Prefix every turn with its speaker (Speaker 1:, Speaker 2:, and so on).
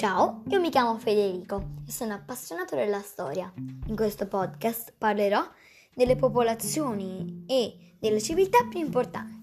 Speaker 1: Ciao, io mi chiamo Federico e sono appassionato della storia. In questo podcast parlerò delle popolazioni e delle civiltà più importanti.